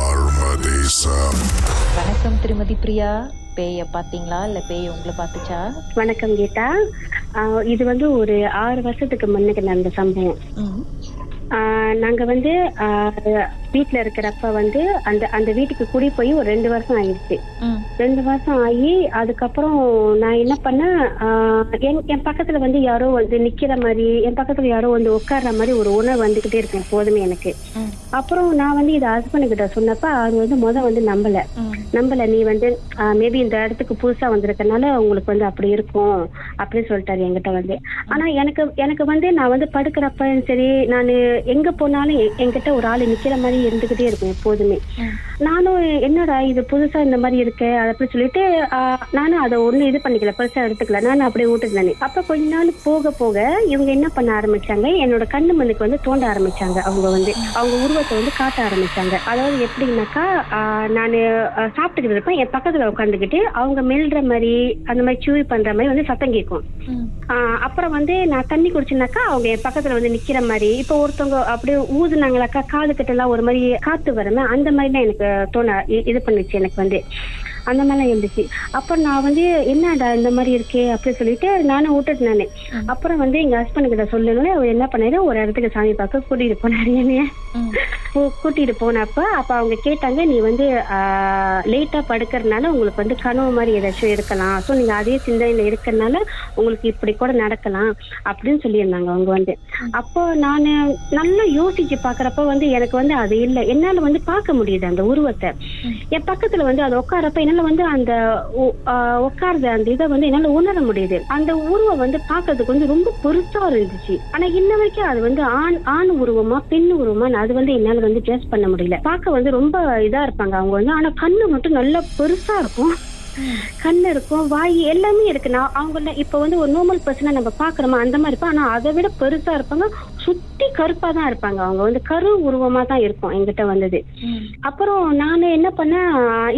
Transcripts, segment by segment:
Armadesa. வணக்கம் திருமதி பிரியா. பேய பாத்தீங்களா இல்ல பேய் உங்களை பாத்துச்சா வணக்கம் கீதா. ஆஹ் இது வந்து ஒரு ஆறு வருஷத்துக்கு முன்னுக்கு நடந்த சம்பவம். நாங்க வந்து வீட்ல இருக்கிறப்ப வந்து அந்த அந்த வீட்டுக்கு குடி போய் ஒரு ரெண்டு வருஷம் ஆயிடுச்சு. ரெண்டு வருஷம் ஆகி அதுக்கப்புறம் நான் என்ன பண்ணேன் என் என் பக்கத்துல வந்து யாரோ வந்து நிக்கிற மாதிரி என் பக்கத்துல யாரோ வந்து உட்கார்ற மாதிரி ஒரு உணர்வு வந்துகிட்டே இருக்கும் எப்போதுமே எனக்கு. அப்புறம் நான் வந்து இதை ஹஸ்பண்ட் கிட்ட சொன்னப்ப அவர் வந்து முத வந்து நம்பல. நம்பல நீ வந்து மேபி இந்த இடத்துக்கு புதுசா வந்திருக்கனால உங்களுக்கு வந்து அப்படி இருக்கும் அப்படின்னு சொல்லிட்டாரு என்கிட்ட வந்து ஆனா எனக்கு எனக்கு வந்து நான் வந்து படுக்கிறப்ப சரி நான் எங்க போனாலும் என்கிட்ட ஒரு ஆள் நிக்கிற மாதிரி இருந்துகிட்டே இருக்கும் எப்போதுமே. நானும் என்னடா இது புதுசா இந்த மாதிரி இருக்கு அது அப்படி சொல்லிட்டு நானும் அதை ஒண்ணு இது பண்ணிக்கல பெருசா எடுத்துக்கல. நானும் அப்படியே விட்டுருந்தேன் அப்ப கொஞ்ச நாள் போக போக இவங்க என்ன பண்ண ஆரம்பிச்சாங்க என்னோட கண்ணு மண்ணுக்கு வந்து தோண்ட ஆரம்பிச்சாங்க. அவங்க வந்து அவங்க உருவத்தை வந்து காட்ட ஆரம்பிச்சாங்க. அதாவது எப்படின்னாக்கா நான் சாப்பிட்டுக்கிட்டு இருப்பேன். என் பக்கத்துல உட்காந்துக்கிட்டு அவங்க மெல்ற மாதிரி அந்த மாதிரி சூவி பண்ற மாதிரி வந்து சத்தம் கேட்கும். அப்புறம் வந்து நான் தண்ணி குடிச்சேனாக்கா அவங்க என் பக்கத்துல வந்து நிக்கிற மாதிரி இப்போ ஒருத்தவங்க அப்படியே ஊதுனாங்களாக்கா காது கிட்ட எல்லாம் ஒரு மாதிரி காத்து வரமே அந்த மாதிரி தான் எனக்கு தோண இ- இது பண்ணுச்சு எனக்கு வந்து. அந்த மாதிரிலாம் இருந்துச்சு. அப்புறம் நான் வந்து என்னடா இந்த மாதிரி இருக்கே? அப்படின்னு சொல்லிட்டு நானும் விட்டுட்டு நானு. அப்புறம் வந்து எங்க ஹஸ்பண்ட் கிட்ட சொல்லணும்னு அவர் என்ன பண்ணாரு? ஒரு இடத்துக்கு சாமி பார்க்க கூட்டிட்டு போனாரு என்னைய. கூட்டிட்டு போனப்ப அப்ப அவங்க கேட்டாங்க நீ வந்து லேட்டா படுக்கறதுனால உங்களுக்கு வந்து கனவு மாதிரி ஏதாச்சும் இருக்கலாம். ஸோ நீங்க அதே சிந்தனையில இருக்கறனால உங்களுக்கு இப்படி கூட நடக்கலாம் அப்படின்னு சொல்லியிருந்தாங்க அவங்க வந்து. அப்போ நான் நல்லா யோசிச்சு பாக்குறப்ப வந்து எனக்கு வந்து அது இல்லை. என்னால வந்து பார்க்க முடியுது அந்த உருவத்தை. என் பக்கத்துல வந்து அது உட்காரப்ப என்னால வந்து அந்த உட்கார்ந்த அந்த இதை வந்து என்னால உணர முடியுது. அந்த உருவம் வந்து பாக்குறதுக்கு வந்து ரொம்ப பெருசா இருந்துச்சு. ஆனா இன்ன வரைக்கும் அது வந்து ஆண் ஆண் உருவமா பெண் உருவமா அது வந்து என்னால வந்து ட்ரெஸ் பண்ண முடியல. பார்க்க வந்து ரொம்ப இதா இருப்பாங்க அவங்க வந்து. ஆனா கண்ணு மட்டும் நல்லா பெருசா இருக்கும். கண்ணு இருக்கும் வாய் எல்லாமே இருக்கு. நான் அவங்கள இப்ப வந்து ஒரு நார்மல் பர்சனா நம்ம பாக்குறோமா அந்த மாதிரி இருப்போம். ஆனா அதை விட பெருசா இருப்பாங்க. சுத்த கருப்பா தான் இருப்பாங்க. அவங்க வந்து கரு உருவமா தான் இருக்கும் என்கிட்ட வந்தது. அப்புறம் நான் என்ன பண்ணேன்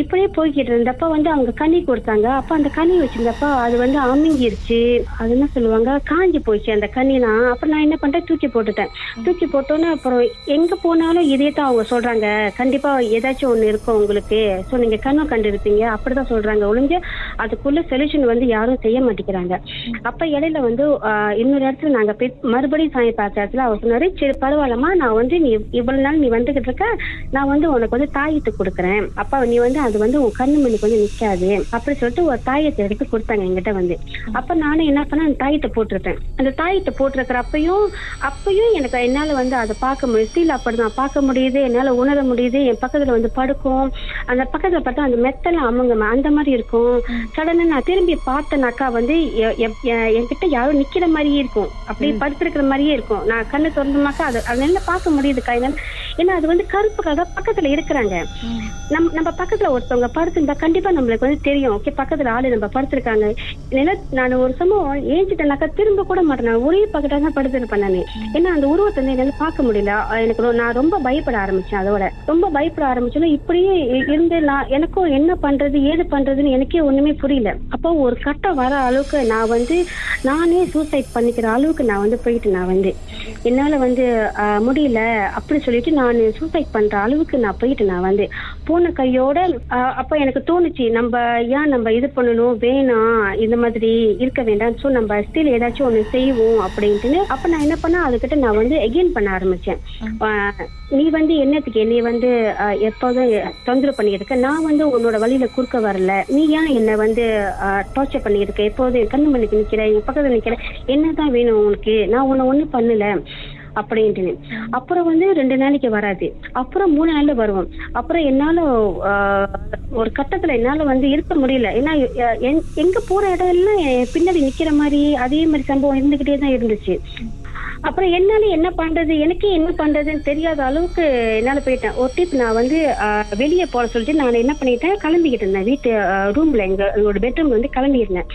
இப்படியே போய்கிட்டு இருந்தப்ப வந்து அவங்க கனி கொடுத்தாங்க. அப்ப அந்த கனி வச்சிருந்தப்ப அது வந்து அமுங்கிருச்சு. அது என்ன சொல்லுவாங்க? காஞ்சி போயிடுச்சு அந்த கனிலாம் அப்புறம் நான் என்ன பண்ணிட்டேன்? தூக்கி போட்டுட்டேன். தூக்கி போட்டோன்னே அப்புறம் எங்க போனாலும் இதே தான் அவங்க சொல்றாங்க. கண்டிப்பா ஏதாச்சும் ஒண்ணு இருக்கும் உங்களுக்கு. ஸோ நீங்க கனவு கண்டிருப்பீங்க. அப்படிதான் சொல்றாங்க. ஒளிஞ்சு அதுக்குள்ள சொல்யூஷன் வந்து யாரும் செய்ய மாட்டேங்கிறாங்க. அப்ப இடையில வந்து இன்னொரு இடத்துல நாங்க போய் மறுபடியும் சாமி பார்த்த இடத்துல அவர் சொன்னாரு சரி பரவாயில்லம்மா நான் வந்து நீ இவ்வளவு நாள் நீ வந்துகிட்டு இருக்க நான் வந்து உனக்கு வந்து தாயத்து கொடுக்குறேன். அப்ப நீ வந்து அது வந்து உன் கண்ணு மணிக்கு வந்து நிக்காது. அப்படி சொல்லிட்டு ஒரு தாயத்தை எடுத்து கொடுத்தாங்க என்கிட்ட வந்து. அப்ப நானும் என்ன பண்ணேன் அந்த தாயத்தை போட்டிருப்பேன். அந்த தாயத்தை போட்டிருக்கிற அப்பயும் அப்பயும் எனக்கு என்னால வந்து அதை பார்க்க முடியும் ஸ்டீல் அப்படிதான் பார்க்க முடியுது என்னால உணர முடியுது என் பக்கத்துல வந்து படுக்கும். அந்த பக்கத்துல பார்த்தா அந்த மெத்தெல்லாம் அமுங்க அந்த மாதிரி இருக்கும். சடனா நான் திரும்பி பார்த்தனாக்கா வந்து எ- என்கிட்ட யாரும் நிக்கிற மாதிரியே இருக்கும். அப்படியே படுத்திருக்கிற மாதிரியே இருக்கும். நான் கண்ணு திறந்தமாக்கா அது அதனால பார்க்க முடியுது கையில ஏன்னா அது வந்து கருப்பு கலர் பக்கத்துல இருக்கிறாங்க. நம்ம நம்ம பக்கத்துல ஒருத்தவங்க படுத்திருந்தா கண்டிப்பா நம்மளுக்கு வந்து தெரியும். ஓகே பக்கத்துல ஆளு நம்ம படுத்திருக்காங்க. நில நான் ஒரு சமயம் ஏஞ்சிட்டேனாக்கா திரும்ப கூட மாட்டேன். நான் ஒரே பக்கத்துல தான் படுத்திருப்பேன் நான். ஏன்னா அந்த உருவத்தை வந்து என்னால பார்க்க முடியல. எனக்கு நான் ரொம்ப பயப்பட ஆரம்பிச்சேன் அதோட. ரொம்ப பயப்பட ஆரம்பிச்சோன்னா இப்படியே இருந்து நான் எனக்கும் என்ன பண்றது ஏது பண்றதுன்னு எனக்கே ஒண்ணுமே புரியல. அப்போ ஒரு கட்டம் வர அளவுக்கு நான் வந்து நானே சூசைட் பண்ணிக்கிற அளவுக்கு நான் வந்து போயிட்டு நான் வந்து என்னால வந்து முடியல. அப்படி சொல்லிட்டு நான் சூசைட் பண்ற அளவுக்கு நான் போயிட்டு நான் வந்து போன கையோட அப்ப எனக்கு தோணுச்சு நம்ம ஏன் நம்ம இது பண்ணணும்? வேணாம் இந்த மாதிரி இருக்க வேண்டாம். ஸோ நம்ம ஸ்டில் ஏதாச்சும் ஒண்ணு செய்வோம் அப்படின்ட்டு அப்ப நான் என்ன பண்ண அதுக்கிட்ட நான் வந்து எகெயின் பண்ண ஆரம்பிச்சேன். ஆஹ், நீ வந்து என்னத்துக்கு என்னை வந்து எப்போதும் தொந்தரவு பண்ணிட்டு இருக்க நான் வந்து உன்னோட வழியில குறுக்க வரல. நீ ஏன் என்னை வந்து டார்ச்சர் பண்ணிட்டு இருக்க எப்போதும் கண்ணு மணிக்கு நிக்கிற என் பக்கத்துல நிக்கிற என்னதான் வேணும் உனக்கு? நான் உன்னை ஒண்ணும் பண்ணல. அப்படின்ட்டு அப்புறம் வந்து ரெண்டு நாளைக்கு வராது. அப்புறம் மூணு நாள்ல வருவோம். அப்புறம் என்னால ஆஹ், ஒரு கட்டத்துல என்னால வந்து இருக்க முடியல. ஏன்னா எங்க- போற இடம் எல்லாம் என் பின்னாடி நிக்கிற மாதிரி அதே மாதிரி சம்பவம் இருந்துகிட்டே தான் இருந்துச்சு. அப்புறம் என்னால என்ன பண்றது? எனக்கே என்ன பண்றதுன்னு தெரியாத அளவுக்கு என்னால போயிட்டேன். ஒரு டிப் நான் வந்து வெளியே போட சொல்லிட்டு நான் என்ன பண்ணிட்டேன்? கிளம்பிக்கிட்டு இருந்தேன். வீட்டு ரூம்ல எங்க எங்களோட பெட்ரூம் வந்து கிளம்பி இருந்தேன்.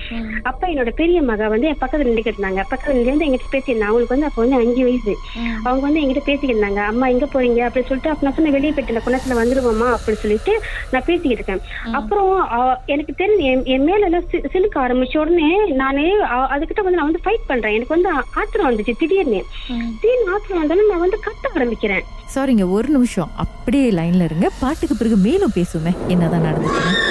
அப்ப என்னோட பெரிய மக வந்து என் பக்கத்துல நின்றுக்கிட்டு இருந்தாங்க. பக்கத்துல நின்று எங்கிட்ட பேசியிருந்தாங்க அவங்களுக்கு வந்து அப்ப வந்து அஞ்சு வயசு. அவங்க வந்து எங்கிட்ட பேசிக்கிட்டு இருந்தாங்க. அம்மா எங்க போறீங்க? அப்படி சொல்லிட்டு அப்ப நான் சொன்ன வெளியே போயிட்டு குணத்துல வந்துருவோமா அப்படின்னு சொல்லிட்டு நான் பேசிக்கிட்டு இருக்கேன். அப்புறம் எனக்கு தெரிஞ்சு என் மேல எல்லாம் சிலுக்க ஆரம்பிச்ச உடனே நானே அ- அதுகிட்ட வந்து நான் வந்து ஃபைட் பண்றேன். எனக்கு வந்து ஆத்திரம் வந்துச்சு திடீர்னு. திடீர்னு ஆத்திரம் வந்தாலும் நான் வந்து கத்த ஆரம்பிக்கிறேன். சாரிங்க ஒரு நிமிஷம். அப்படியே லைன்ல இருங்க. பாட்டுக்கு பிறகு மேலும் பேசுவேன் என்னதான் நடந்துச்சு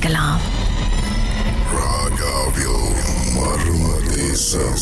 கேட்கலாம். ராகாவில் மர்ம தேசம்